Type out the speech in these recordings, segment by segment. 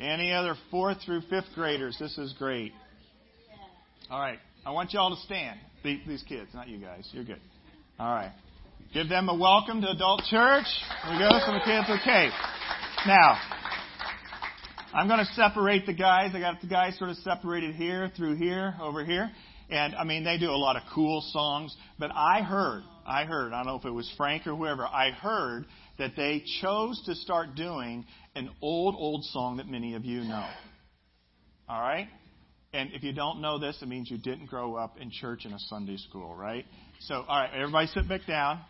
Any other fourth through fifth graders? This is great. All right. I want you all to stand. These kids, not you guys. You're good. All right. Give them a welcome to adult church. We go. Some the kids. Okay. Now, I'm going to separate the guys. I got the guys sort of separated here, through here, over here. And I mean, they do a lot of cool songs. But I heard, I heard, I don't know if it was Frank or whoever, I heard that they chose to start doing an old, old song that many of you know. All right? And if you don't know this, it means you didn't grow up in church in a Sunday school, right? So, all right, everybody sit back down.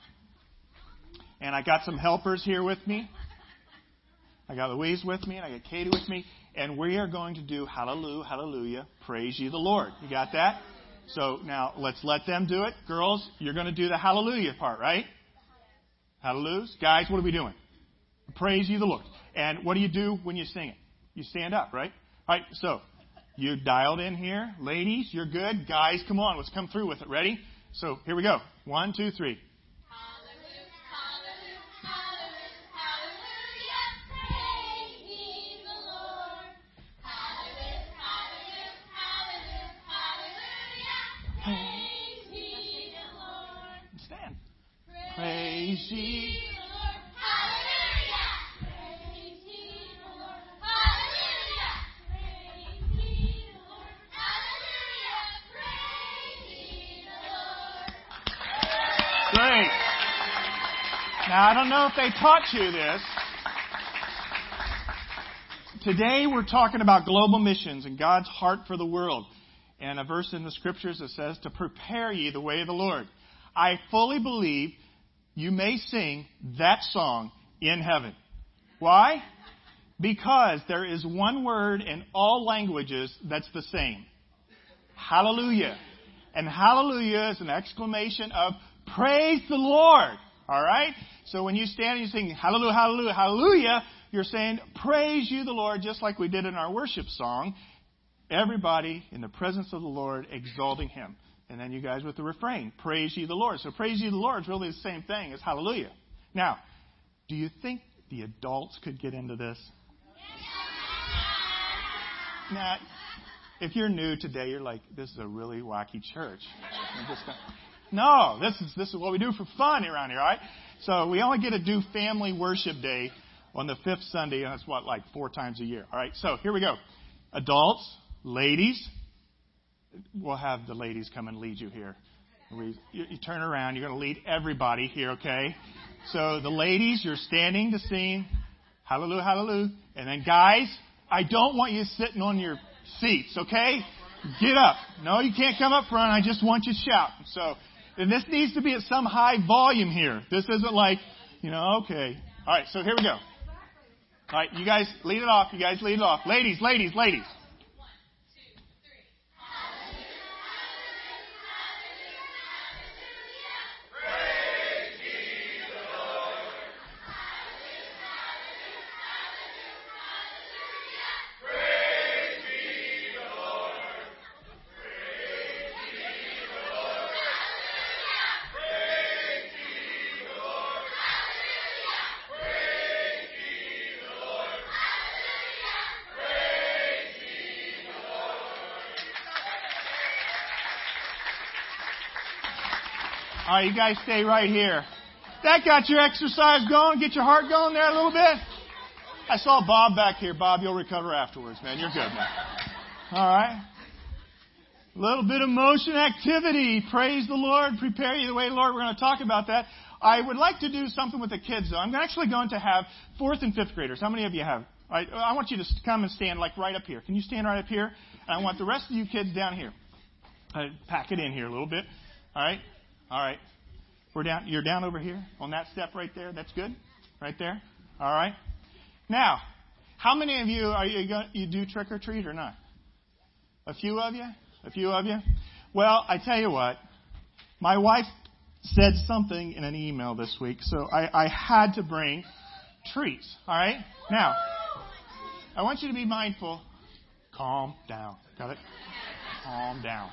And I got some helpers here with me. I got Louise with me, and I got Katie with me. And we are going to do Hallelujah, Hallelujah, Praise Ye the Lord. You got that? So now let's let them do it. Girls, you're going to do the Hallelujah part, right? Hallelujah. Guys, what are we doing? Praise ye the Lord. And what do you do when you sing it? You stand up, right? All right, so you dialed in here. Ladies, you're good. Guys, come on. Let's come through with it. Ready? So here we go. One, two, three. Great. Now, I don't know if they taught you this. Today, we're talking about global missions and God's heart for the world. And a verse in the scriptures that says, To prepare ye the way of the Lord. I fully believe you may sing that song in heaven. Why? Because there is one word in all languages that's the same. Hallelujah. And hallelujah is an exclamation of praise the Lord. All right? So when you stand and you sing hallelujah, hallelujah, hallelujah, you're saying praise you the Lord just like we did in our worship song. Everybody in the presence of the Lord exalting him. And then you guys with the refrain, praise ye the Lord. So praise ye the Lord is really the same thing as hallelujah. Now, do you think the adults could get into this? Now, if you're new today, you're like, this is a really wacky church. no, this is this is what we do for fun around here, all right? So we only get to do family worship day on the fifth Sunday, and that's what, like four times a year. All right, so here we go. Adults, ladies, we'll have the ladies come and lead you here. We, you, you turn around, you're going to lead everybody here, okay? So the ladies, you're standing to sing Hallelujah, Hallelujah. And then guys, I don't want you sitting on your seats, okay? Get up. No, you can't come up front. I just want you to shout. So, and this needs to be at some high volume here. This isn't like, you know, okay. All right, so here we go. All right, you guys lead it off. You guys lead it off. Ladies, ladies, ladies. All right, you guys stay right here. That got your exercise going, get your heart going there a little bit. I saw Bob back here. Bob, you'll recover afterwards, man. You're good, man. All right. A little bit of motion activity. Praise the Lord. Prepare you the way, Lord. We're going to talk about that. I would like to do something with the kids, though. I'm actually going to have fourth and fifth graders. How many of you have? I, I want you to come and stand like right up here. Can you stand right up here? And I want the rest of you kids down here. I pack it in here a little bit. All right. All right. We're down. You're down over here on that step right there. That's good. Right there. All right. Now, how many of you are you going, you do trick or treat or not? A few of you. A few of you. Well, I tell you what. My wife said something in an email this week, so I, I had to bring treats. All right. Now, I want you to be mindful. Calm down. Got it? Calm down.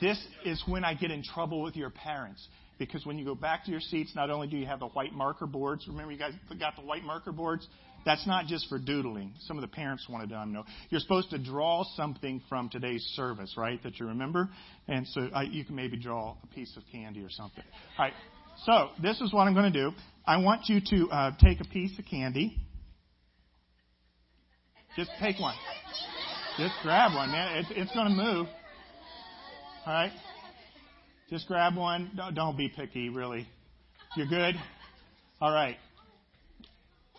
This is when I get in trouble with your parents. Because when you go back to your seats, not only do you have the white marker boards, remember you guys got the white marker boards? That's not just for doodling. Some of the parents wanted to know. You're supposed to draw something from today's service, right, that you remember. And so uh, you can maybe draw a piece of candy or something. All right. So this is what I'm going to do. I want you to uh, take a piece of candy. Just take one. Just grab one, man. It's, it's going to move. All right. Just grab one. Don't, don't be picky, really. You're good? All right.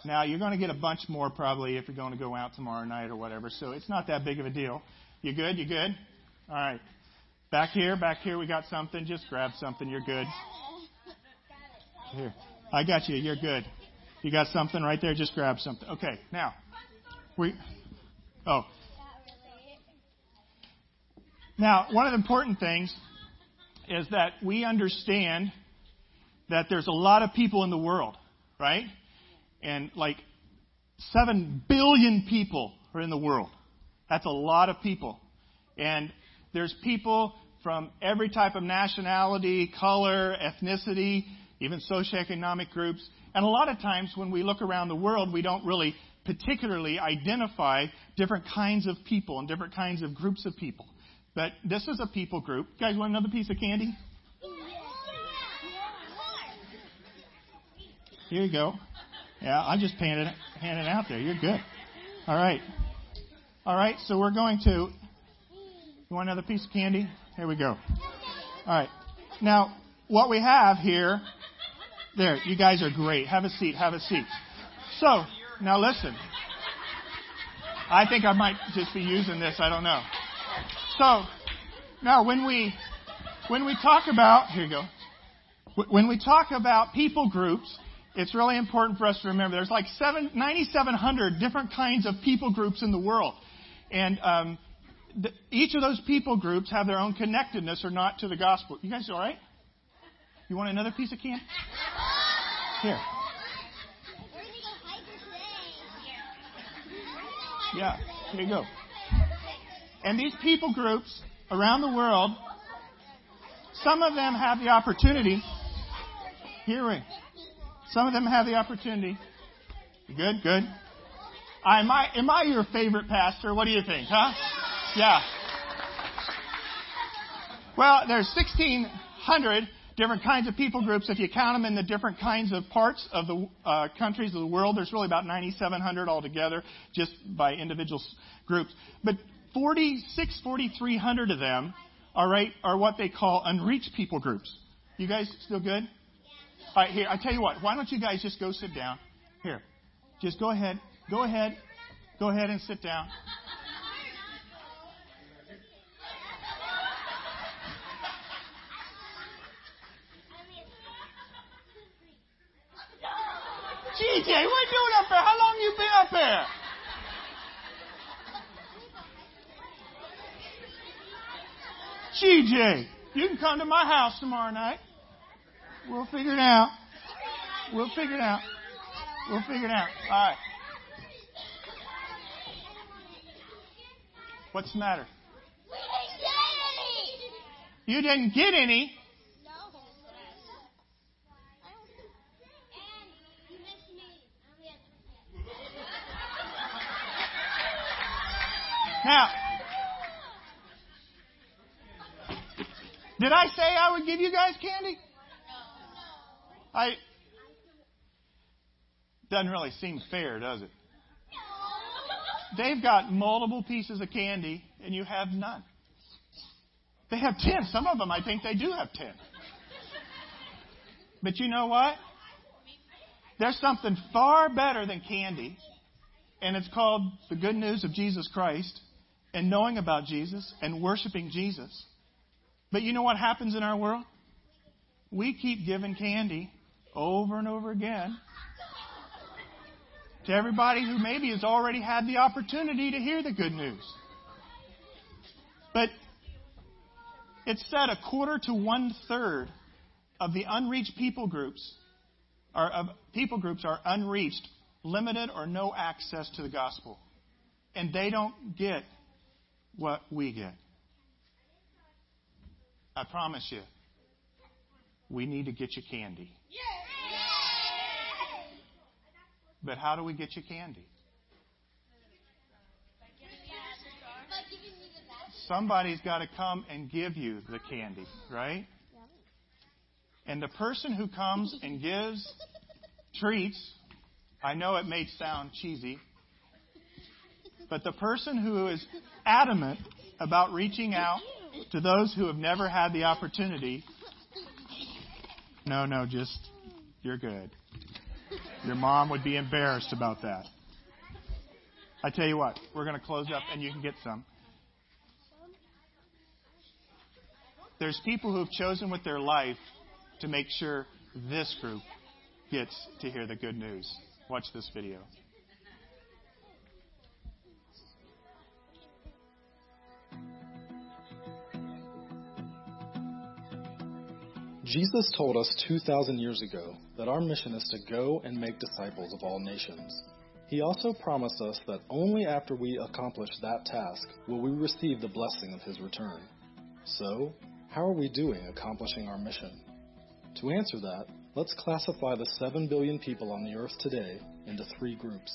Now, you're going to get a bunch more probably if you're going to go out tomorrow night or whatever, so it's not that big of a deal. You good? You good? All right. Back here, back here, we got something. Just grab something. You're good. Here. I got you. You're good. You got something right there? Just grab something. Okay, now. We. Oh. Now, one of the important things is that we understand that there's a lot of people in the world, right? And like 7 billion people are in the world. That's a lot of people. And there's people from every type of nationality, color, ethnicity, even socioeconomic groups. And a lot of times when we look around the world, we don't really particularly identify different kinds of people and different kinds of groups of people. But this is a people group. You guys want another piece of candy? Here you go. Yeah, I'm just handing handing it out there. You're good. All right. All right, so we're going to. You want another piece of candy? Here we go. All right. Now, what we have here. There, you guys are great. Have a seat. Have a seat. So, now listen. I think I might just be using this. I don't know. So, now when we when we talk about here you go. When we talk about people groups, it's really important for us to remember there's like 9,700 different kinds of people groups in the world. And um, the, each of those people groups have their own connectedness or not to the gospel. You guys all right? You want another piece of candy? Here. Yeah, here you go. And these people groups around the world, some of them have the opportunity. Hearing. some of them have the opportunity. Good, good. Am I, am I your favorite pastor? What do you think, huh? Yeah. Well, there's 1,600 different kinds of people groups. If you count them in the different kinds of parts of the uh, countries of the world, there's really about 9,700 altogether, just by individual groups. But 46, 4,300 of them are right are what they call unreached people groups. You guys still good? All right, here, I tell you what, why don't you guys just go sit down? Here. Just go ahead. Go ahead. Go ahead and sit down. GJ, what are you doing up there? How long you been up there? GJ, you can come to my house tomorrow night. We'll figure it out. We'll figure it out. We'll figure it out. All right. What's the matter? You didn't get any. No. And you missed me. Now, did I say I would give you guys candy? I doesn't really seem fair, does it? No. They've got multiple pieces of candy and you have none. They have 10. Some of them I think they do have 10. But you know what? There's something far better than candy, and it's called the good news of Jesus Christ and knowing about Jesus and worshiping Jesus. But you know what happens in our world? We keep giving candy over and over again to everybody who maybe has already had the opportunity to hear the good news. But it's said a quarter to one third of the unreached people groups are of people groups are unreached, limited or no access to the gospel. And they don't get what we get. I promise you, we need to get you candy. But how do we get you candy? Somebody's got to come and give you the candy, right? And the person who comes and gives treats, I know it may sound cheesy, but the person who is adamant about reaching out to those who have never had the opportunity, no, no, just, you're good. Your mom would be embarrassed about that. I tell you what, we're going to close up and you can get some. There's people who have chosen with their life to make sure this group gets to hear the good news. Watch this video. Jesus told us 2,000 years ago that our mission is to go and make disciples of all nations. He also promised us that only after we accomplish that task will we receive the blessing of His return. So, how are we doing accomplishing our mission? To answer that, let's classify the 7 billion people on the earth today into three groups.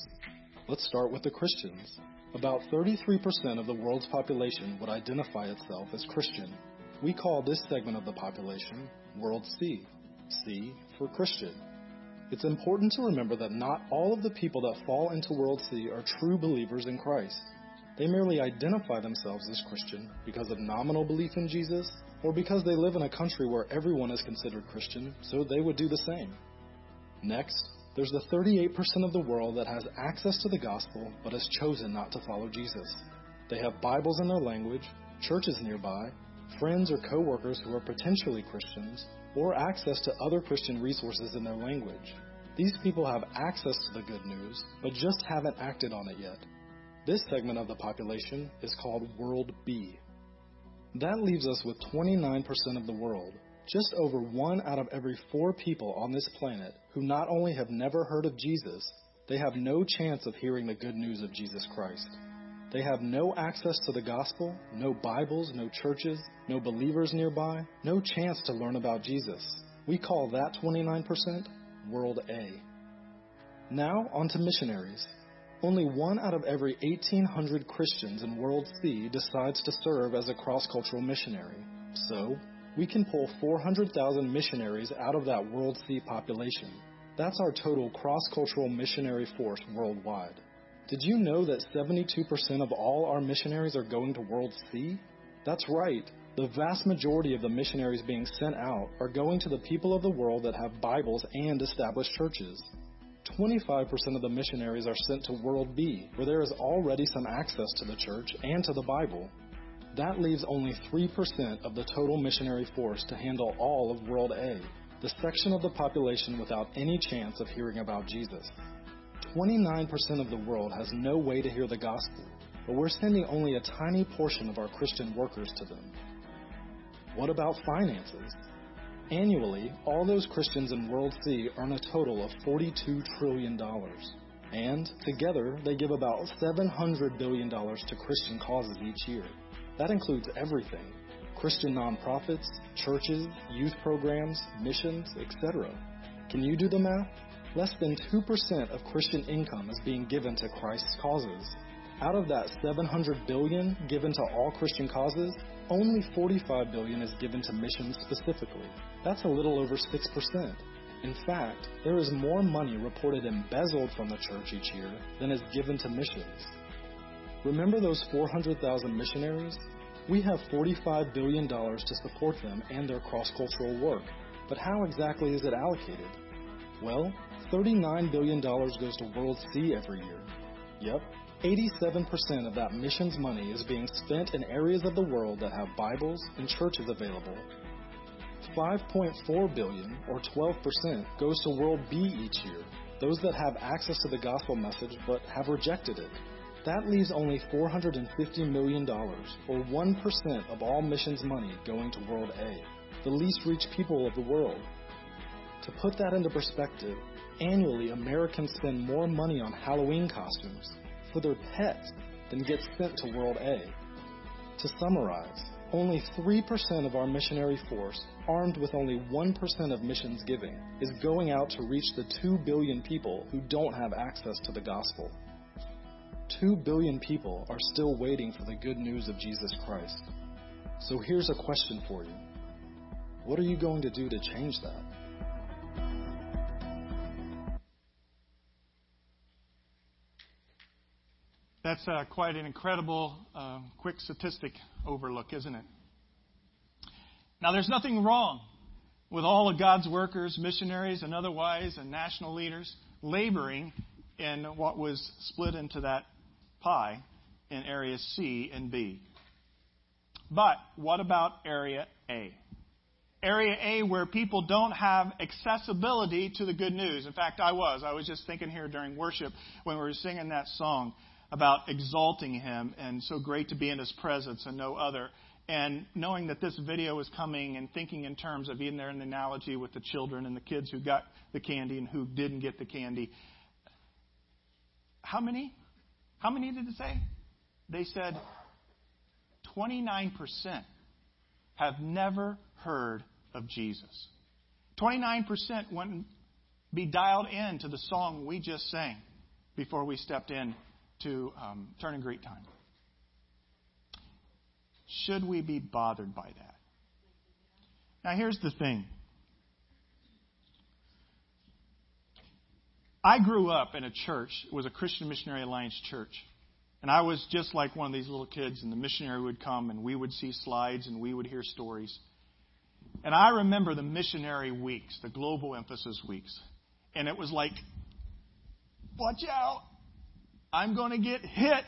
Let's start with the Christians. About 33% of the world's population would identify itself as Christian. We call this segment of the population World C, C for Christian. It's important to remember that not all of the people that fall into World C are true believers in Christ. They merely identify themselves as Christian because of nominal belief in Jesus or because they live in a country where everyone is considered Christian, so they would do the same. Next, there's the 38% of the world that has access to the gospel but has chosen not to follow Jesus. They have Bibles in their language, churches nearby, friends or coworkers who are potentially Christians, or access to other Christian resources in their language. These people have access to the good news, but just haven't acted on it yet. This segment of the population is called World B. That leaves us with 29% of the world, just over one out of every four people on this planet who not only have never heard of Jesus, they have no chance of hearing the good news of Jesus Christ. They have no access to the gospel, no Bibles, no churches, no believers nearby, no chance to learn about Jesus. We call that 29% World A. Now, on to missionaries. Only one out of every 1,800 Christians in World C decides to serve as a cross cultural missionary. So, we can pull 400,000 missionaries out of that World C population. That's our total cross cultural missionary force worldwide. Did you know that 72% of all our missionaries are going to World C? That's right. The vast majority of the missionaries being sent out are going to the people of the world that have Bibles and established churches. 25% of the missionaries are sent to World B, where there is already some access to the church and to the Bible. That leaves only 3% of the total missionary force to handle all of World A, the section of the population without any chance of hearing about Jesus. 29% of the world has no way to hear the gospel, but we're sending only a tiny portion of our Christian workers to them. What about finances? Annually, all those Christians in World C earn a total of $42 trillion. And together, they give about $700 billion to Christian causes each year. That includes everything Christian nonprofits, churches, youth programs, missions, etc. Can you do the math? Less than 2% of Christian income is being given to Christ's causes. Out of that 700 billion given to all Christian causes, only 45 billion is given to missions specifically. That's a little over 6%. In fact, there is more money reported embezzled from the church each year than is given to missions. Remember those 400,000 missionaries? We have $45 billion to support them and their cross cultural work. But how exactly is it allocated? Well, $39 billion goes to World C every year. Yep, 87% of that missions money is being spent in areas of the world that have Bibles and churches available. 5.4 billion or 12% goes to World B each year, those that have access to the gospel message but have rejected it. That leaves only $450 million, or 1% of all missions money, going to World A, the least reached people of the world. To put that into perspective, annually Americans spend more money on Halloween costumes for their pets than gets sent to World A. To summarize, Only 3% of our missionary force, armed with only 1% of missions giving, is going out to reach the 2 billion people who don't have access to the gospel. 2 billion people are still waiting for the good news of Jesus Christ. So here's a question for you What are you going to do to change that? That's uh, quite an incredible, uh, quick statistic overlook, isn't it? Now, there's nothing wrong with all of God's workers, missionaries, and otherwise, and national leaders laboring in what was split into that pie in areas C and B. But what about area A? Area A where people don't have accessibility to the good news. In fact, I was. I was just thinking here during worship when we were singing that song about exalting him and so great to be in his presence and no other. And knowing that this video is coming and thinking in terms of even there in the analogy with the children and the kids who got the candy and who didn't get the candy. How many? How many did it say? They said 29% have never heard of Jesus. 29% wouldn't be dialed in to the song we just sang before we stepped in to um, turn and greet time. Should we be bothered by that? Now, here's the thing. I grew up in a church, it was a Christian Missionary Alliance church. And I was just like one of these little kids, and the missionary would come, and we would see slides, and we would hear stories. And I remember the missionary weeks, the global emphasis weeks. And it was like, watch out. I'm going to get hit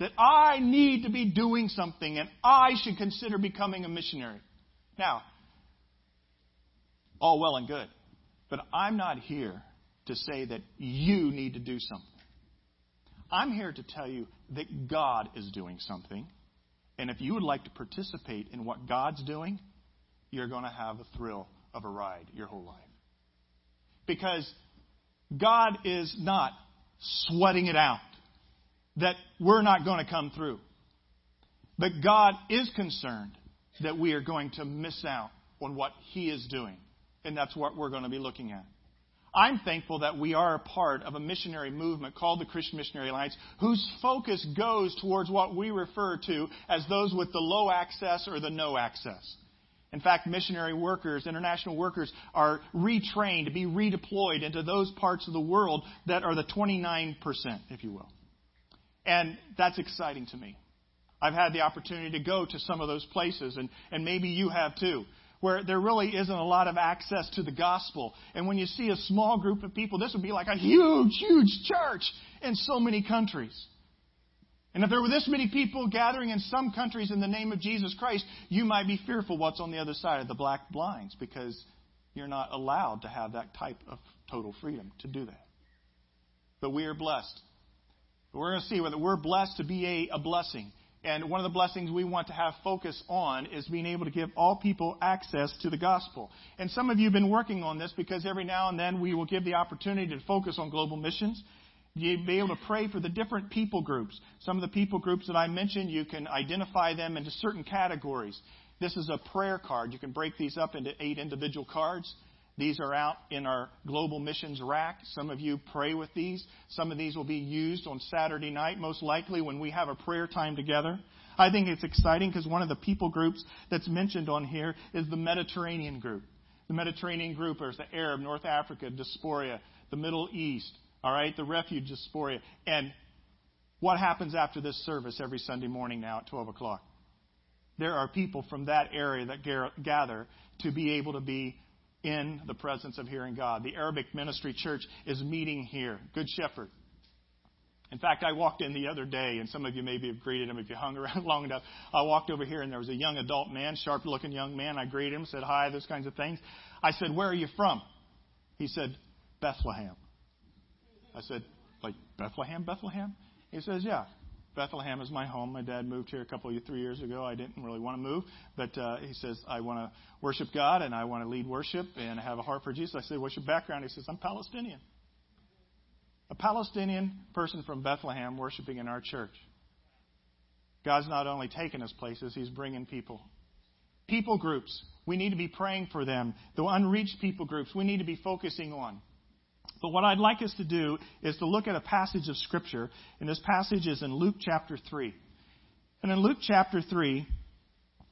that I need to be doing something and I should consider becoming a missionary. Now, all well and good, but I'm not here to say that you need to do something. I'm here to tell you that God is doing something, and if you would like to participate in what God's doing, you're going to have a thrill of a ride your whole life. Because God is not sweating it out that we're not going to come through. But God is concerned that we are going to miss out on what He is doing. And that's what we're going to be looking at. I'm thankful that we are a part of a missionary movement called the Christian Missionary Alliance, whose focus goes towards what we refer to as those with the low access or the no access. In fact, missionary workers, international workers, are retrained to be redeployed into those parts of the world that are the 29%, if you will. And that's exciting to me. I've had the opportunity to go to some of those places, and, and maybe you have too, where there really isn't a lot of access to the gospel. And when you see a small group of people, this would be like a huge, huge church in so many countries. And if there were this many people gathering in some countries in the name of Jesus Christ, you might be fearful what's on the other side of the black blinds because you're not allowed to have that type of total freedom to do that. But we are blessed. We're going to see whether we're blessed to be a, a blessing. And one of the blessings we want to have focus on is being able to give all people access to the gospel. And some of you have been working on this because every now and then we will give the opportunity to focus on global missions. You'd be able to pray for the different people groups. Some of the people groups that I mentioned, you can identify them into certain categories. This is a prayer card. You can break these up into eight individual cards. These are out in our global missions rack. Some of you pray with these. Some of these will be used on Saturday night, most likely when we have a prayer time together. I think it's exciting because one of the people groups that's mentioned on here is the Mediterranean group. The Mediterranean group is the Arab, North Africa, diaspora, the Middle East, all right, the refuge diaspora. And what happens after this service every Sunday morning now at 12 o'clock? There are people from that area that gather to be able to be in the presence of hearing God. The Arabic Ministry Church is meeting here. Good Shepherd. In fact, I walked in the other day, and some of you maybe have greeted him if you hung around long enough. I walked over here, and there was a young adult man, sharp looking young man. I greeted him, said hi, those kinds of things. I said, Where are you from? He said, Bethlehem. I said, like Bethlehem, Bethlehem? He says, yeah. Bethlehem is my home. My dad moved here a couple of three years ago. I didn't really want to move, but uh, he says I want to worship God and I want to lead worship and have a heart for Jesus. I said, "What's your background?" He says, "I'm Palestinian." A Palestinian person from Bethlehem worshiping in our church. God's not only taking us places, He's bringing people. People groups, we need to be praying for them. The unreached people groups, we need to be focusing on. But what I'd like us to do is to look at a passage of Scripture, and this passage is in Luke chapter 3. And in Luke chapter 3,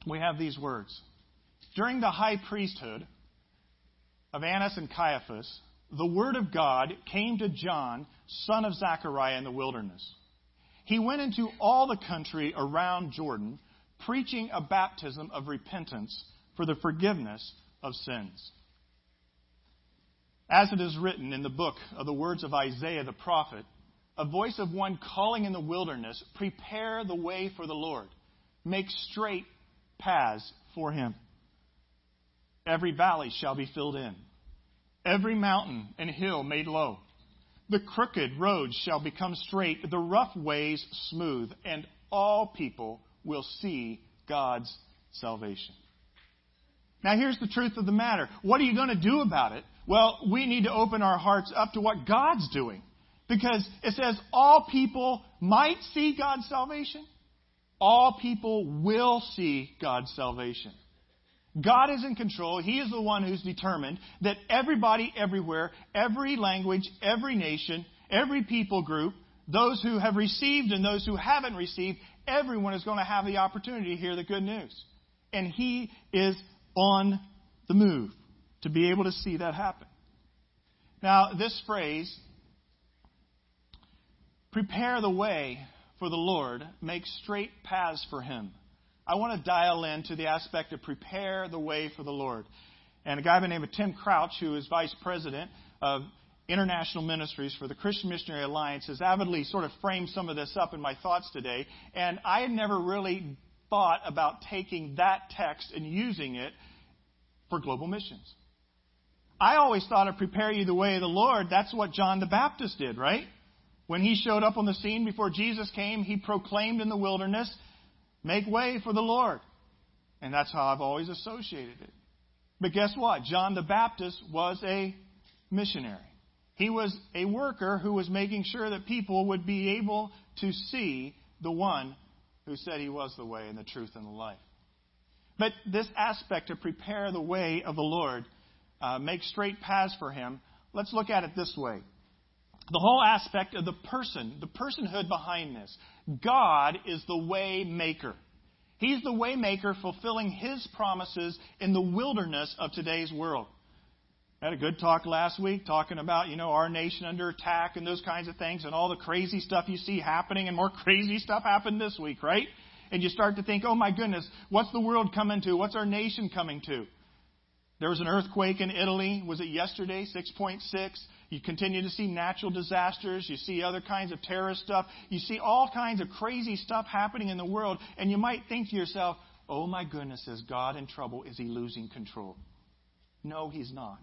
we have these words. During the high priesthood of Annas and Caiaphas, the word of God came to John, son of Zechariah, in the wilderness. He went into all the country around Jordan, preaching a baptism of repentance for the forgiveness of sins. As it is written in the book of the words of Isaiah the prophet, a voice of one calling in the wilderness, prepare the way for the Lord, make straight paths for him. Every valley shall be filled in, every mountain and hill made low. The crooked roads shall become straight, the rough ways smooth, and all people will see God's salvation. Now, here's the truth of the matter. What are you going to do about it? Well, we need to open our hearts up to what God's doing. Because it says all people might see God's salvation. All people will see God's salvation. God is in control. He is the one who's determined that everybody, everywhere, every language, every nation, every people group, those who have received and those who haven't received, everyone is going to have the opportunity to hear the good news. And He is on the move to be able to see that happen. Now, this phrase, prepare the way for the Lord, make straight paths for Him. I want to dial into the aspect of prepare the way for the Lord. And a guy by the name of Tim Crouch, who is vice president of international ministries for the Christian Missionary Alliance, has avidly sort of framed some of this up in my thoughts today. And I had never really thought about taking that text and using it for global missions. I always thought of prepare you the way of the Lord. That's what John the Baptist did, right? When he showed up on the scene before Jesus came, he proclaimed in the wilderness, make way for the Lord. And that's how I've always associated it. But guess what? John the Baptist was a missionary. He was a worker who was making sure that people would be able to see the one who said he was the way and the truth and the life. But this aspect to prepare the way of the Lord, uh, make straight paths for him, let's look at it this way. The whole aspect of the person, the personhood behind this. God is the way maker. He's the way maker fulfilling his promises in the wilderness of today's world. I had a good talk last week talking about, you know, our nation under attack and those kinds of things and all the crazy stuff you see happening and more crazy stuff happened this week, right? And you start to think, oh my goodness, what's the world coming to? What's our nation coming to? There was an earthquake in Italy. Was it yesterday? 6.6. You continue to see natural disasters. You see other kinds of terrorist stuff. You see all kinds of crazy stuff happening in the world. And you might think to yourself, oh my goodness, is God in trouble? Is he losing control? No, he's not.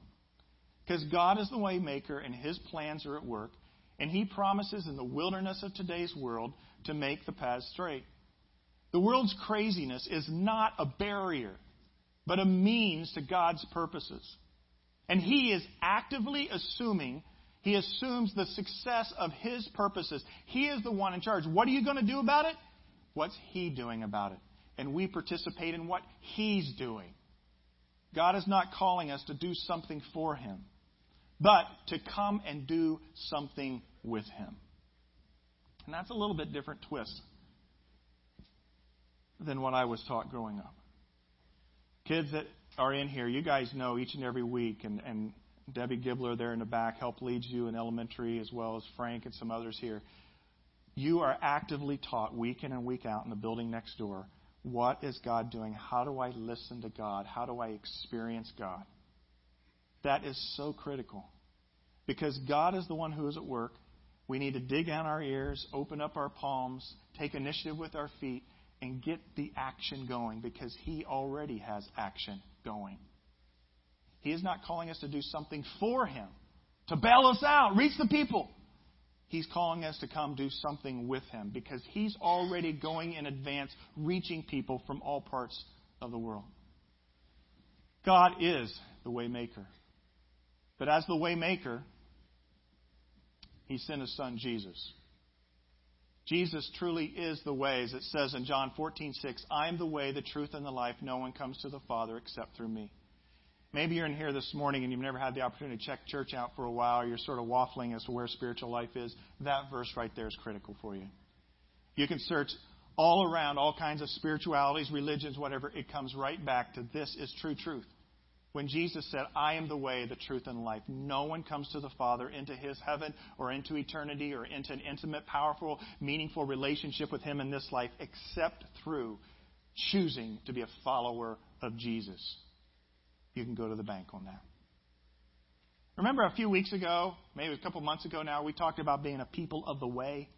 Because God is the waymaker and his plans are at work. And he promises in the wilderness of today's world to make the path straight. The world's craziness is not a barrier, but a means to God's purposes. And He is actively assuming, He assumes the success of His purposes. He is the one in charge. What are you going to do about it? What's He doing about it? And we participate in what He's doing. God is not calling us to do something for Him, but to come and do something with Him. And that's a little bit different twist than what I was taught growing up. Kids that are in here, you guys know each and every week, and, and Debbie Gibler there in the back helped lead you in elementary as well as Frank and some others here. You are actively taught week in and week out in the building next door what is God doing? How do I listen to God? How do I experience God? That is so critical. Because God is the one who is at work. We need to dig down our ears, open up our palms, take initiative with our feet, and get the action going because He already has action going. He is not calling us to do something for Him, to bail us out, reach the people. He's calling us to come do something with Him because He's already going in advance, reaching people from all parts of the world. God is the waymaker. But as the waymaker, He sent His Son Jesus. Jesus truly is the way, as it says in John 14:6, I am the way, the truth, and the life. No one comes to the Father except through me. Maybe you're in here this morning and you've never had the opportunity to check church out for a while, or you're sort of waffling as to where spiritual life is. That verse right there is critical for you. You can search all around all kinds of spiritualities, religions, whatever. It comes right back to this is true truth. When Jesus said, I am the way, the truth, and life, no one comes to the Father into his heaven or into eternity or into an intimate, powerful, meaningful relationship with him in this life except through choosing to be a follower of Jesus. You can go to the bank on that. Remember a few weeks ago, maybe a couple months ago now, we talked about being a people of the way?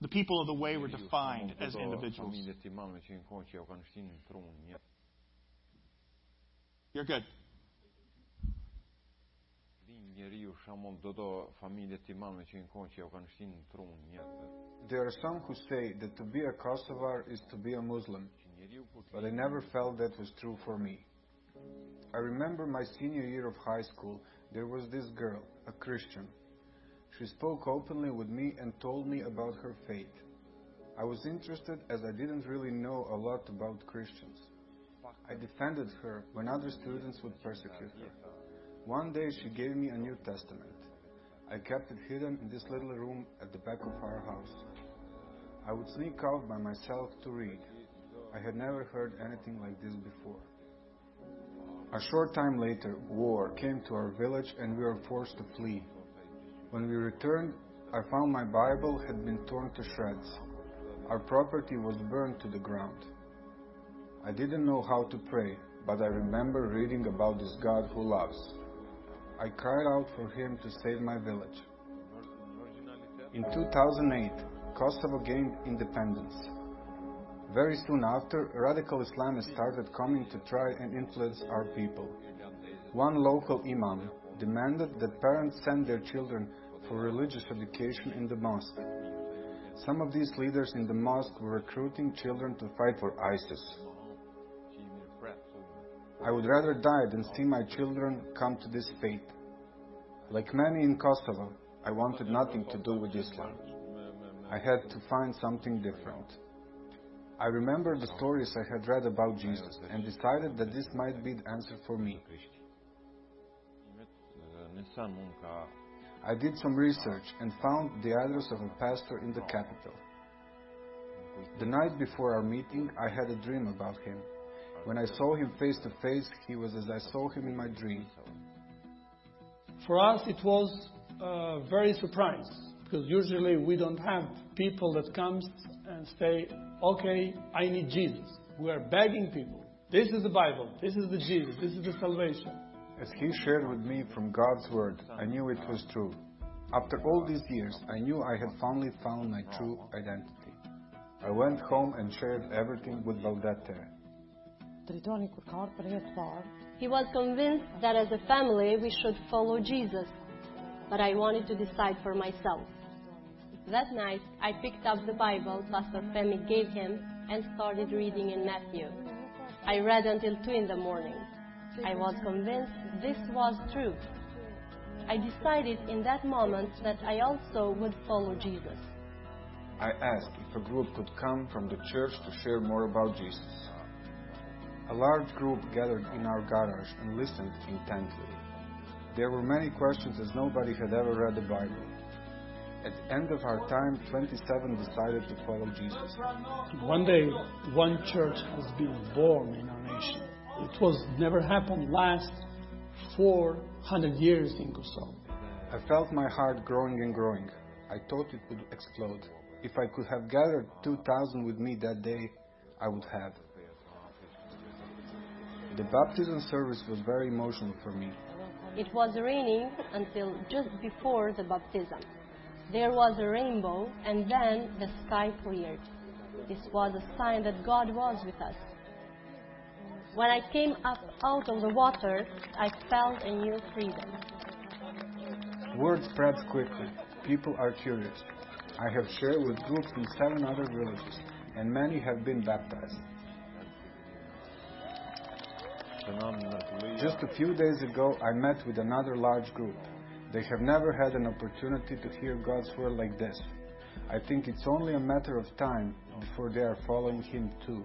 The people of the way were defined as individuals. You're good. There are some who say that to be a Kosovar is to be a Muslim, but I never felt that was true for me. I remember my senior year of high school, there was this girl, a Christian. She spoke openly with me and told me about her faith. I was interested as I didn't really know a lot about Christians. I defended her when other students would persecute her. One day she gave me a New Testament. I kept it hidden in this little room at the back of our house. I would sneak out by myself to read. I had never heard anything like this before. A short time later, war came to our village and we were forced to flee. When we returned, I found my Bible had been torn to shreds. Our property was burned to the ground. I didn't know how to pray, but I remember reading about this God who loves. I cried out for him to save my village. In 2008, Kosovo gained independence. Very soon after, radical Islamists started coming to try and influence our people. One local imam demanded that parents send their children for religious education in the mosque. Some of these leaders in the mosque were recruiting children to fight for ISIS. I would rather die than see my children come to this fate. Like many in Kosovo, I wanted nothing to do with Islam. I had to find something different. I remember the stories I had read about Jesus and decided that this might be the answer for me. I did some research and found the address of a pastor in the capital. The night before our meeting, I had a dream about him. When I saw him face to face, he was as I saw him in my dream. For us, it was uh, very surprised because usually we don't have people that comes and say, "Okay, I need Jesus." We are begging people. This is the Bible. This is the Jesus. This is the salvation. As he shared with me from God's Word, I knew it was true. After all these years, I knew I had finally found my true identity. I went home and shared everything with Valdete. He was convinced that as a family we should follow Jesus, but I wanted to decide for myself. That night, I picked up the Bible Pastor Femi gave him and started reading in Matthew. I read until 2 in the morning. I was convinced this was true. I decided in that moment that I also would follow Jesus. I asked if a group could come from the church to share more about Jesus. A large group gathered in our garage and listened intently. There were many questions as nobody had ever read the Bible. At the end of our time, 27 decided to follow Jesus. One day, one church has been born in our nation. It was never happened last 400 years in Kosovo. I felt my heart growing and growing. I thought it would explode. If I could have gathered 2,000 with me that day, I would have. The baptism service was very emotional for me. It was raining until just before the baptism. There was a rainbow, and then the sky cleared. This was a sign that God was with us. When I came up out of the water, I felt a new freedom. Word spreads quickly. People are curious. I have shared with groups in seven other villages, and many have been baptized. Just a few days ago, I met with another large group. They have never had an opportunity to hear God's word like this. I think it's only a matter of time before they are following Him too.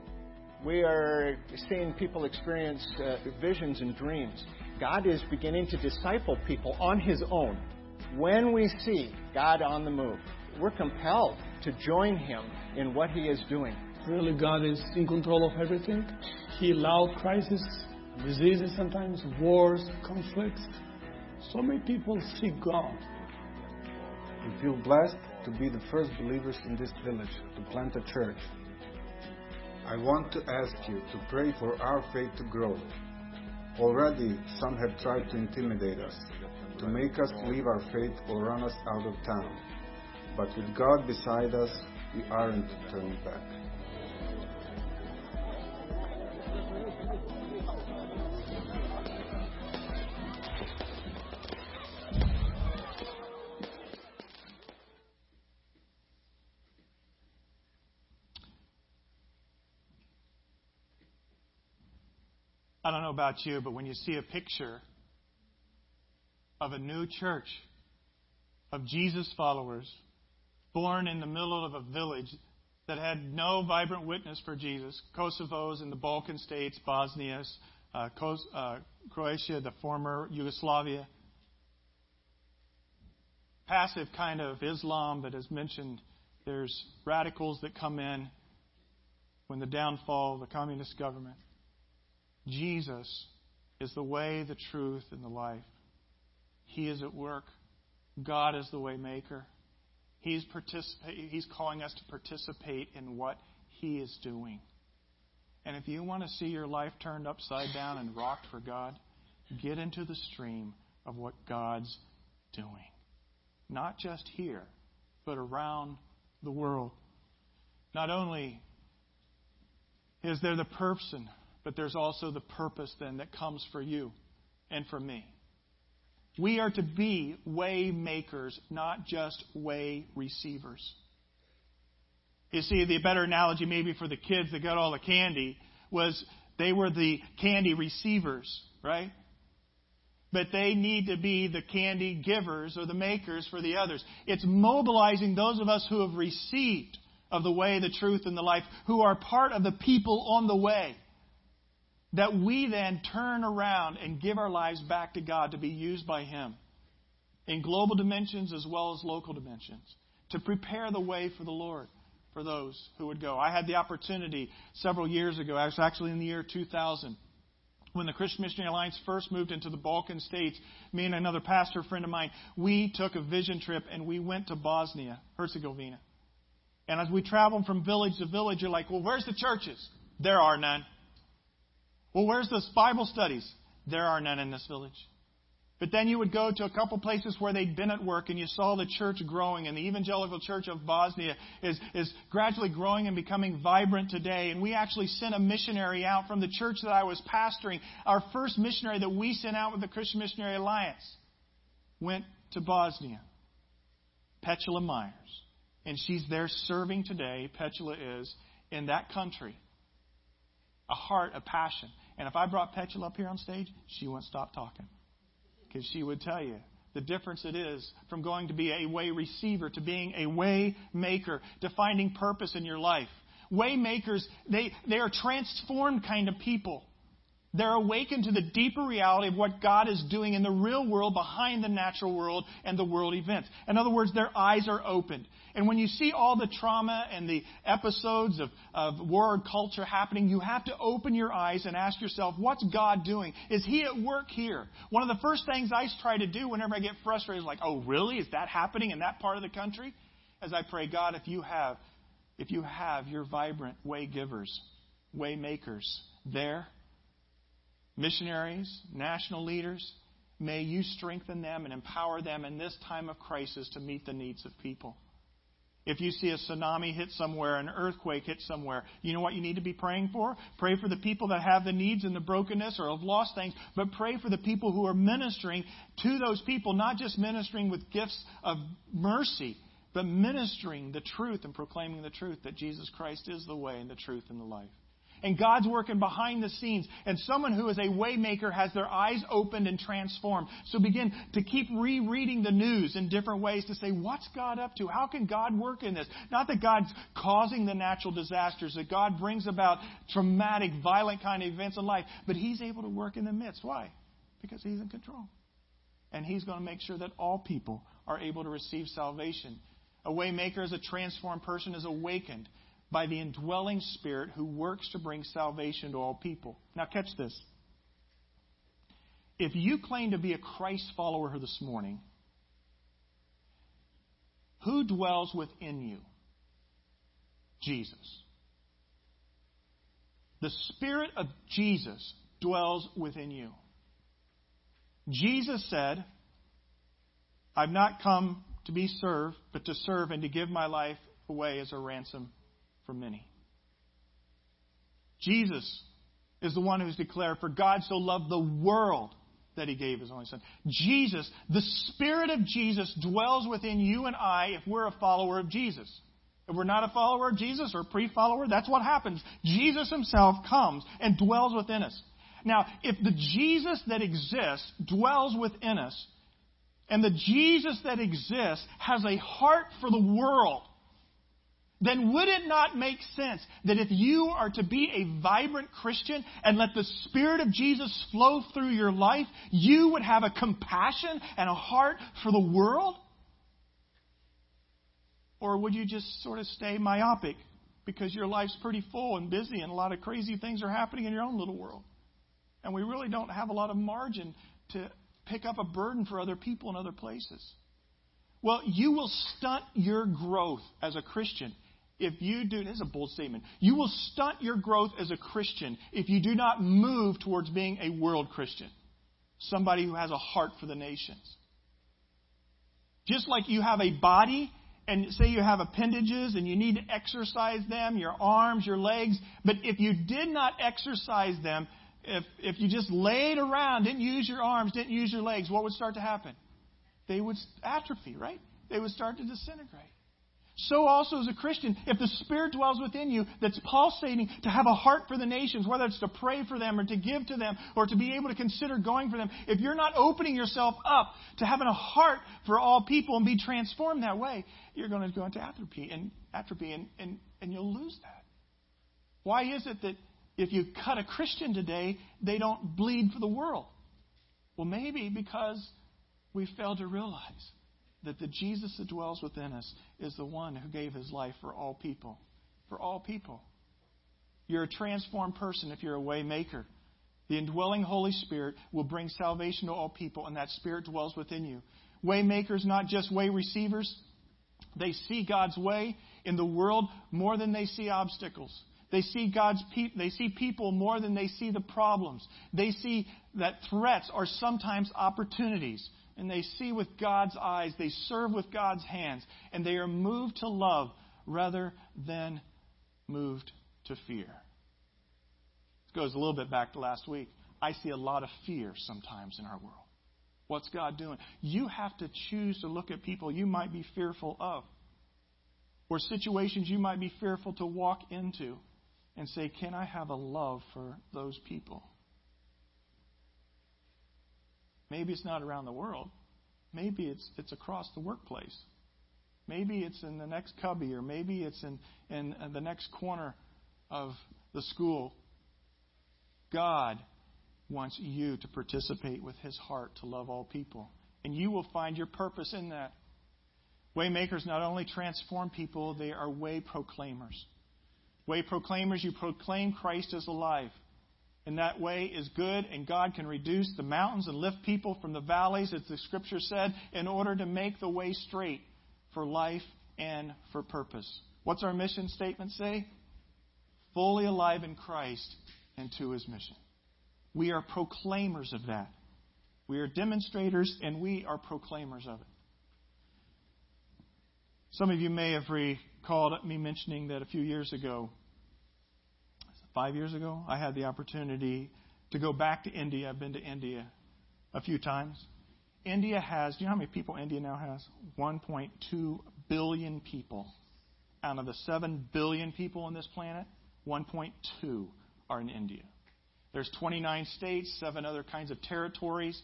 We are seeing people experience uh, visions and dreams. God is beginning to disciple people on His own. When we see God on the move, we're compelled to join Him in what He is doing. Really, God is in control of everything. He allowed crises, diseases sometimes, wars, conflicts. So many people seek God. We feel blessed to be the first believers in this village to plant a church. I want to ask you to pray for our faith to grow. Already, some have tried to intimidate us, to make us leave our faith or run us out of town. But with God beside us, we aren't turning back. About you, but when you see a picture of a new church of Jesus followers born in the middle of a village that had no vibrant witness for Jesus, Kosovo's in the Balkan states, Bosnia, uh, uh, Croatia, the former Yugoslavia, passive kind of Islam that is mentioned. There's radicals that come in when the downfall of the communist government. Jesus is the way, the truth, and the life. He is at work. God is the way maker. He's, he's calling us to participate in what He is doing. And if you want to see your life turned upside down and rocked for God, get into the stream of what God's doing. Not just here, but around the world. Not only is there the person but there's also the purpose then that comes for you and for me. We are to be way makers, not just way receivers. You see, the better analogy maybe for the kids that got all the candy was they were the candy receivers, right? But they need to be the candy givers or the makers for the others. It's mobilizing those of us who have received of the way, the truth, and the life, who are part of the people on the way that we then turn around and give our lives back to God to be used by Him in global dimensions as well as local dimensions to prepare the way for the Lord for those who would go. I had the opportunity several years ago, actually in the year 2000, when the Christian Missionary Alliance first moved into the Balkan states, me and another pastor friend of mine, we took a vision trip and we went to Bosnia, Herzegovina. And as we traveled from village to village, you're like, well, where's the churches? There are none. Well, where's those Bible studies? There are none in this village. But then you would go to a couple places where they'd been at work and you saw the church growing, and the Evangelical Church of Bosnia is, is gradually growing and becoming vibrant today. And we actually sent a missionary out from the church that I was pastoring. Our first missionary that we sent out with the Christian Missionary Alliance went to Bosnia, Petula Myers. And she's there serving today, Petula is, in that country. A heart, a passion. And if I brought Petula up here on stage, she wouldn't stop talking. Because she would tell you the difference it is from going to be a way receiver to being a way maker, to finding purpose in your life. Way makers, they, they are transformed kind of people. They're awakened to the deeper reality of what God is doing in the real world behind the natural world and the world events. In other words, their eyes are opened. And when you see all the trauma and the episodes of, of war culture happening, you have to open your eyes and ask yourself, what's God doing? Is He at work here? One of the first things I try to do whenever I get frustrated is like, oh, really? Is that happening in that part of the country? As I pray, God, if you have, if you have your vibrant way givers, way makers there, missionaries, national leaders, may you strengthen them and empower them in this time of crisis to meet the needs of people. If you see a tsunami hit somewhere, an earthquake hit somewhere, you know what you need to be praying for? Pray for the people that have the needs and the brokenness or have lost things, but pray for the people who are ministering to those people, not just ministering with gifts of mercy, but ministering the truth and proclaiming the truth that Jesus Christ is the way and the truth and the life. And God's working behind the scenes. And someone who is a waymaker has their eyes opened and transformed. So begin to keep rereading the news in different ways to say, what's God up to? How can God work in this? Not that God's causing the natural disasters, that God brings about traumatic, violent kind of events in life, but He's able to work in the midst. Why? Because He's in control. And He's going to make sure that all people are able to receive salvation. A waymaker is a transformed person, is awakened by the indwelling Spirit who works to bring salvation to all people. Now, catch this. If you claim to be a Christ follower this morning, who dwells within you? Jesus. The Spirit of Jesus dwells within you. Jesus said, I've not come to be served, but to serve and to give my life away as a ransom for many. Jesus is the one who's declared, For God so loved the world that he gave his only son. Jesus, the Spirit of Jesus dwells within you and I if we're a follower of Jesus. If we're not a follower of Jesus or a pre follower, that's what happens. Jesus himself comes and dwells within us. Now, if the Jesus that exists dwells within us, and the Jesus that exists has a heart for the world, then would it not make sense that if you are to be a vibrant Christian and let the Spirit of Jesus flow through your life, you would have a compassion and a heart for the world? Or would you just sort of stay myopic because your life's pretty full and busy and a lot of crazy things are happening in your own little world? And we really don't have a lot of margin to pick up a burden for other people in other places. Well, you will stunt your growth as a Christian if you do. This is a bold statement. You will stunt your growth as a Christian if you do not move towards being a world Christian, somebody who has a heart for the nations. Just like you have a body and say you have appendages and you need to exercise them, your arms, your legs, but if you did not exercise them, if, if you just laid around, didn't use your arms, didn't use your legs, what would start to happen? They would atrophy, right? They would start to disintegrate. So also as a Christian, if the Spirit dwells within you, that's pulsating to have a heart for the nations, whether it's to pray for them or to give to them or to be able to consider going for them, if you're not opening yourself up to having a heart for all people and be transformed that way, you're going to go into atrophy and atrophy and, and, and you'll lose that. Why is it that if you cut a Christian today, they don't bleed for the world. Well, maybe because we fail to realize that the Jesus that dwells within us is the one who gave his life for all people. For all people. You're a transformed person if you're a way maker. The indwelling Holy Spirit will bring salvation to all people, and that Spirit dwells within you. Waymakers, not just way receivers, they see God's way in the world more than they see obstacles. They see God's people, they see people more than they see the problems. They see that threats are sometimes opportunities. And they see with God's eyes, they serve with God's hands, and they are moved to love rather than moved to fear. This goes a little bit back to last week. I see a lot of fear sometimes in our world. What's God doing? You have to choose to look at people you might be fearful of, or situations you might be fearful to walk into and say, Can I have a love for those people? Maybe it's not around the world. Maybe it's, it's across the workplace. Maybe it's in the next cubby, or maybe it's in, in the next corner of the school. God wants you to participate with His heart to love all people. And you will find your purpose in that. Waymakers not only transform people, they are way proclaimers. Way proclaimers, you proclaim Christ is alive. And that way is good, and God can reduce the mountains and lift people from the valleys, as the scripture said, in order to make the way straight for life and for purpose. What's our mission statement say? Fully alive in Christ and to his mission. We are proclaimers of that. We are demonstrators and we are proclaimers of it. Some of you may have recalled me mentioning that a few years ago, five years ago, I had the opportunity to go back to India. I've been to India a few times. India has, do you know how many people India now has? 1.2 billion people. Out of the 7 billion people on this planet, 1.2 are in India. There's 29 states, seven other kinds of territories.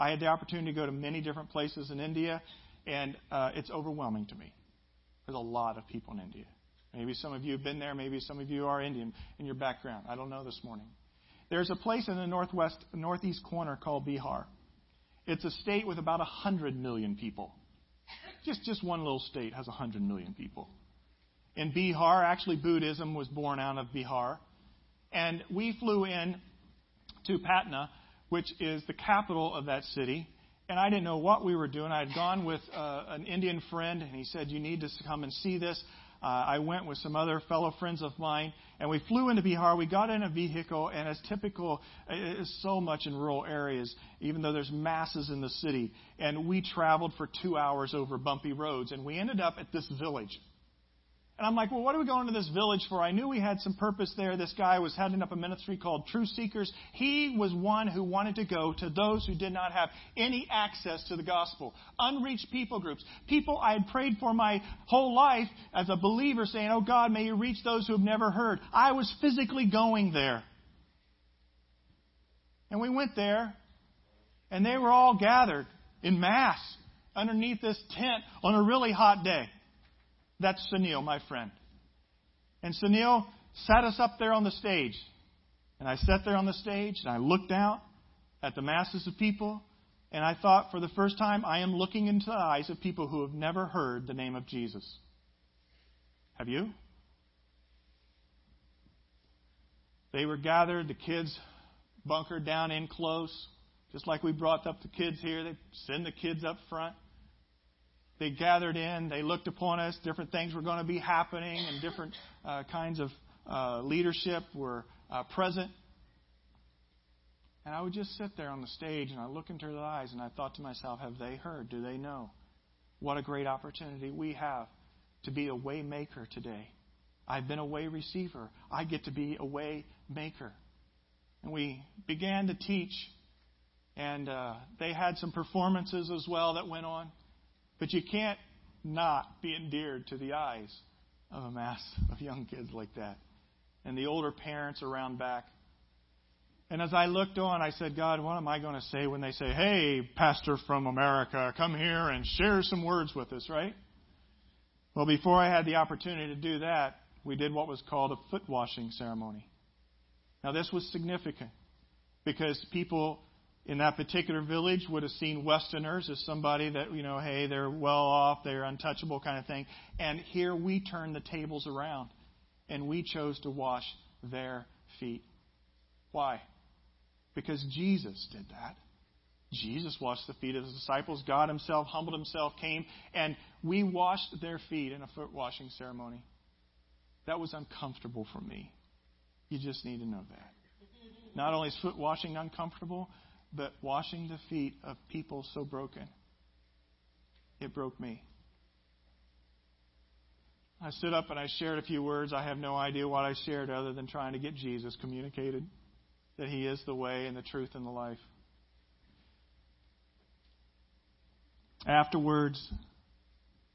I had the opportunity to go to many different places in India, and uh, it's overwhelming to me. There's a lot of people in India. Maybe some of you have been there. Maybe some of you are Indian in your background. I don't know this morning. There's a place in the northwest, northeast corner called Bihar. It's a state with about 100 million people. Just, just one little state has 100 million people. In Bihar, actually, Buddhism was born out of Bihar. And we flew in to Patna, which is the capital of that city. And I didn't know what we were doing. I had gone with uh, an Indian friend, and he said, You need to come and see this. Uh, I went with some other fellow friends of mine, and we flew into Bihar. We got in a vehicle, and as typical, it is so much in rural areas, even though there's masses in the city. And we traveled for two hours over bumpy roads, and we ended up at this village. And I'm like, well, what are we going to this village for? I knew we had some purpose there. This guy was heading up a ministry called True Seekers. He was one who wanted to go to those who did not have any access to the gospel. Unreached people groups. People I had prayed for my whole life as a believer saying, oh God, may you reach those who have never heard. I was physically going there. And we went there, and they were all gathered in mass underneath this tent on a really hot day. That's Sunil, my friend. And Sunil sat us up there on the stage. And I sat there on the stage and I looked out at the masses of people. And I thought, for the first time, I am looking into the eyes of people who have never heard the name of Jesus. Have you? They were gathered, the kids bunkered down in close, just like we brought up the kids here. They send the kids up front they gathered in, they looked upon us, different things were going to be happening, and different uh, kinds of uh, leadership were uh, present. And I would just sit there on the stage and I look into their eyes and I thought to myself, have they heard? Do they know? What a great opportunity we have to be a way maker today. I've been a way receiver. I get to be a way maker. And we began to teach, and uh, they had some performances as well that went on. But you can't not be endeared to the eyes of a mass of young kids like that. And the older parents around back. And as I looked on, I said, God, what am I going to say when they say, hey, pastor from America, come here and share some words with us, right? Well, before I had the opportunity to do that, we did what was called a foot washing ceremony. Now, this was significant because people in that particular village would have seen Westerners as somebody that, you know, hey, they're well off, they're untouchable kind of thing. And here we turn the tables around and we chose to wash their feet. Why? Because Jesus did that. Jesus washed the feet of his disciples. God himself humbled himself, came, and we washed their feet in a foot washing ceremony. That was uncomfortable for me. You just need to know that. Not only is foot washing uncomfortable, but washing the feet of people so broken, it broke me. I stood up and I shared a few words. I have no idea what I shared other than trying to get Jesus communicated that He is the way and the truth and the life. Afterwards,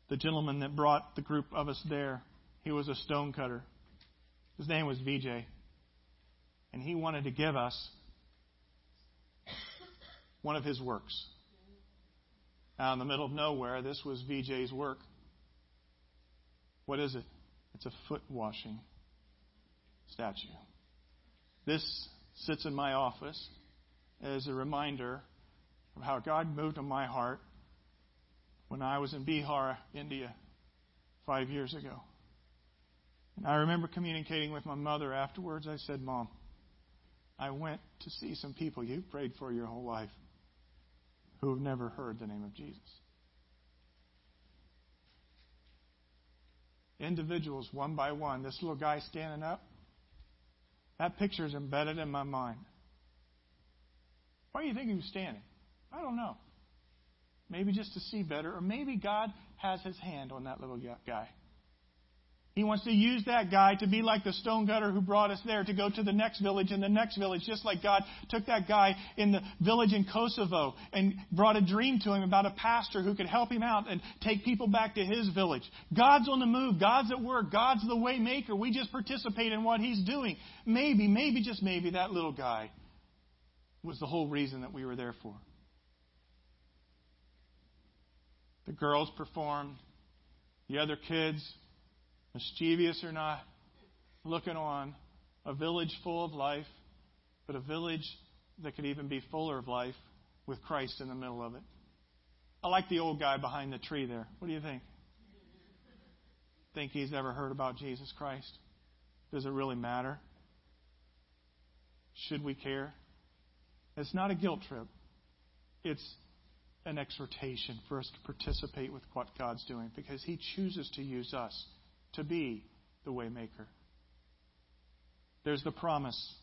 the gentleman that brought the group of us there, he was a stone cutter. His name was VJ. And he wanted to give us one of his works. Out in the middle of nowhere, this was VJ's work. What is it? It's a foot washing statue. This sits in my office as a reminder of how God moved in my heart when I was in Bihar, India, five years ago. And I remember communicating with my mother afterwards. I said, Mom, I went to see some people you prayed for your whole life who have never heard the name of Jesus. Individuals, one by one, this little guy standing up, that picture is embedded in my mind. Why do you think he was standing? I don't know. Maybe just to see better, or maybe God has his hand on that little guy. He wants to use that guy to be like the stone cutter who brought us there to go to the next village and the next village, just like God took that guy in the village in Kosovo and brought a dream to him about a pastor who could help him out and take people back to his village. God's on the move. God's at work. God's the way maker. We just participate in what he's doing. Maybe, maybe, just maybe that little guy was the whole reason that we were there for. The girls performed. The other kids mischievous or not, looking on a village full of life, but a village that could even be fuller of life with Christ in the middle of it. I like the old guy behind the tree there. What do you think? Think he's ever heard about Jesus Christ? Does it really matter? Should we care? It's not a guilt trip. It's an exhortation for us to participate with what God's doing because He chooses to use us to be the waymaker. There's the promise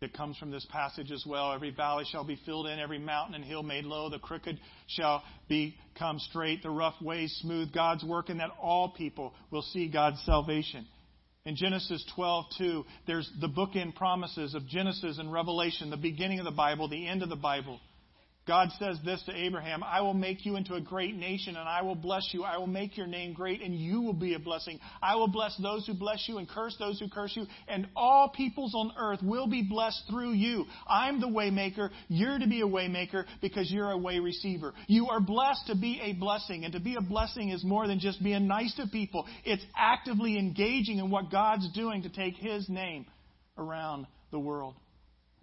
that comes from this passage as well. Every valley shall be filled in, every mountain and hill made low. The crooked shall become straight, the rough ways smooth. God's work, and that all people will see God's salvation. In Genesis 12:2, there's the bookend promises of Genesis and Revelation, the beginning of the Bible, the end of the Bible. God says this to Abraham I will make you into a great nation, and I will bless you. I will make your name great, and you will be a blessing. I will bless those who bless you, and curse those who curse you, and all peoples on earth will be blessed through you. I'm the waymaker. You're to be a waymaker because you're a way receiver. You are blessed to be a blessing, and to be a blessing is more than just being nice to people. It's actively engaging in what God's doing to take His name around the world.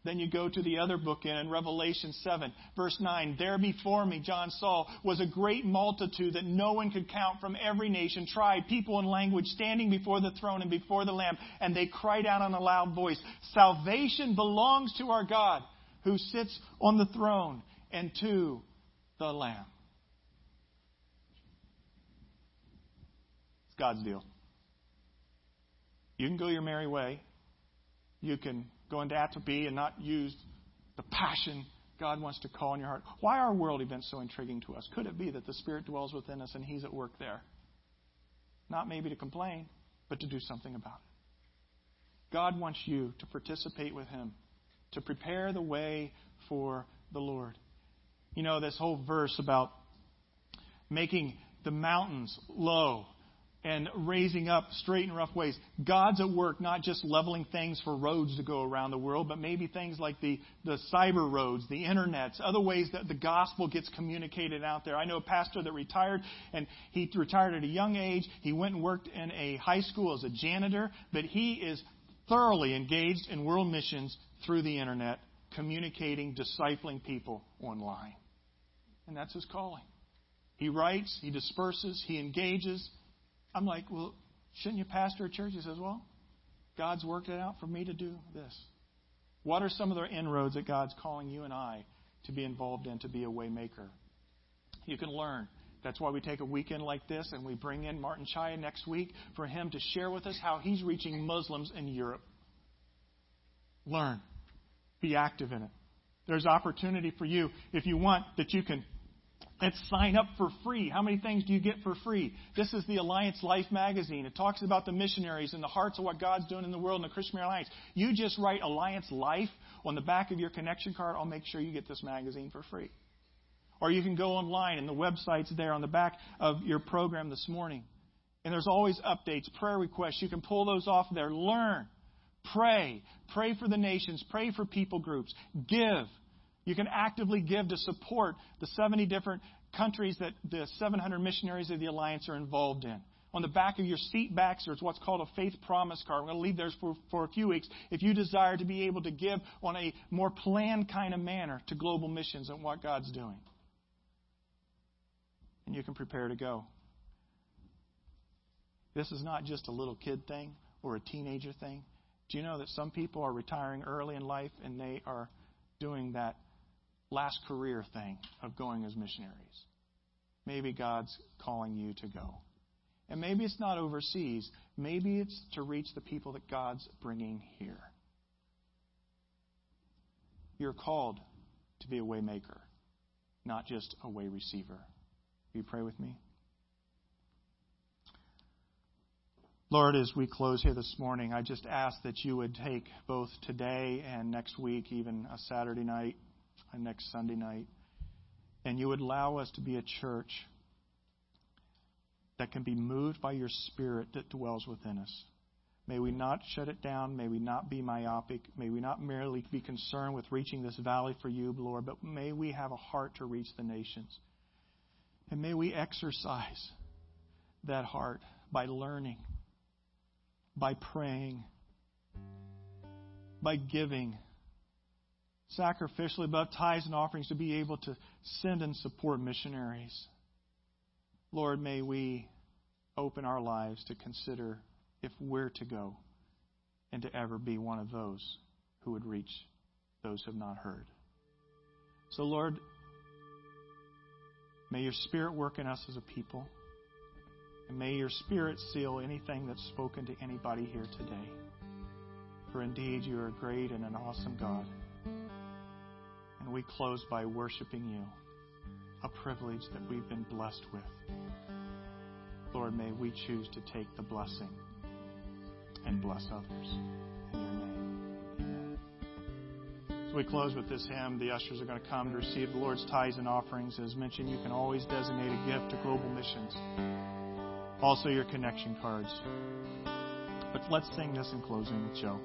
Then you go to the other book in Revelation 7, verse 9. There before me, John saw, was a great multitude that no one could count from every nation, tribe, people, and language, standing before the throne and before the Lamb. And they cried out in a loud voice Salvation belongs to our God who sits on the throne and to the Lamb. It's God's deal. You can go your merry way. You can go into atrophy and not use the passion God wants to call in your heart. Why are world events so intriguing to us? Could it be that the Spirit dwells within us and He's at work there? Not maybe to complain, but to do something about it. God wants you to participate with Him, to prepare the way for the Lord. You know, this whole verse about making the mountains low and raising up straight and rough ways. God's at work, not just leveling things for roads to go around the world, but maybe things like the, the cyber roads, the internets, other ways that the gospel gets communicated out there. I know a pastor that retired, and he retired at a young age. He went and worked in a high school as a janitor, but he is thoroughly engaged in world missions through the internet, communicating, discipling people online. And that's his calling. He writes, he disperses, he engages, I'm like, well, shouldn't you pastor a church? He says, well, God's worked it out for me to do this. What are some of the inroads that God's calling you and I to be involved in, to be a waymaker? You can learn. That's why we take a weekend like this and we bring in Martin Chaya next week for him to share with us how he's reaching Muslims in Europe. Learn. Be active in it. There's opportunity for you if you want that you can Let's sign up for free. How many things do you get for free? This is the Alliance Life magazine. It talks about the missionaries and the hearts of what God's doing in the world in the Christian Alliance. You just write Alliance Life on the back of your connection card. I'll make sure you get this magazine for free. Or you can go online and the website's there on the back of your program this morning. And there's always updates, prayer requests. You can pull those off there. Learn. Pray. Pray for the nations. Pray for people groups. Give. You can actively give to support the 70 different countries that the 700 missionaries of the Alliance are involved in. On the back of your seat backs, there's what's called a faith promise card. We're going to leave those for, for a few weeks. If you desire to be able to give on a more planned kind of manner to global missions and what God's doing. And you can prepare to go. This is not just a little kid thing or a teenager thing. Do you know that some people are retiring early in life and they are doing that last career thing of going as missionaries. Maybe God's calling you to go. And maybe it's not overseas. Maybe it's to reach the people that God's bringing here. You're called to be a waymaker, not just a way receiver. Will you pray with me? Lord, as we close here this morning, I just ask that you would take both today and next week, even a Saturday night next Sunday night, and you would allow us to be a church that can be moved by your Spirit that dwells within us. May we not shut it down. May we not be myopic. May we not merely be concerned with reaching this valley for you, Lord, but may we have a heart to reach the nations. And may we exercise that heart by learning by praying, by giving, sacrificially, above tithes and offerings, to be able to send and support missionaries. Lord, may we open our lives to consider if we're to go and to ever be one of those who would reach those who have not heard. So, Lord, may your Spirit work in us as a people. And may your Spirit seal anything that's spoken to anybody here today. For indeed, you are a great and an awesome God. And we close by worshiping you, a privilege that we've been blessed with. Lord, may we choose to take the blessing and bless others. In your name. As we close with this hymn, the ushers are going to come to receive the Lord's tithes and offerings. As mentioned, you can always designate a gift to Global Missions also your connection cards. But let's sing this in closing with Joe.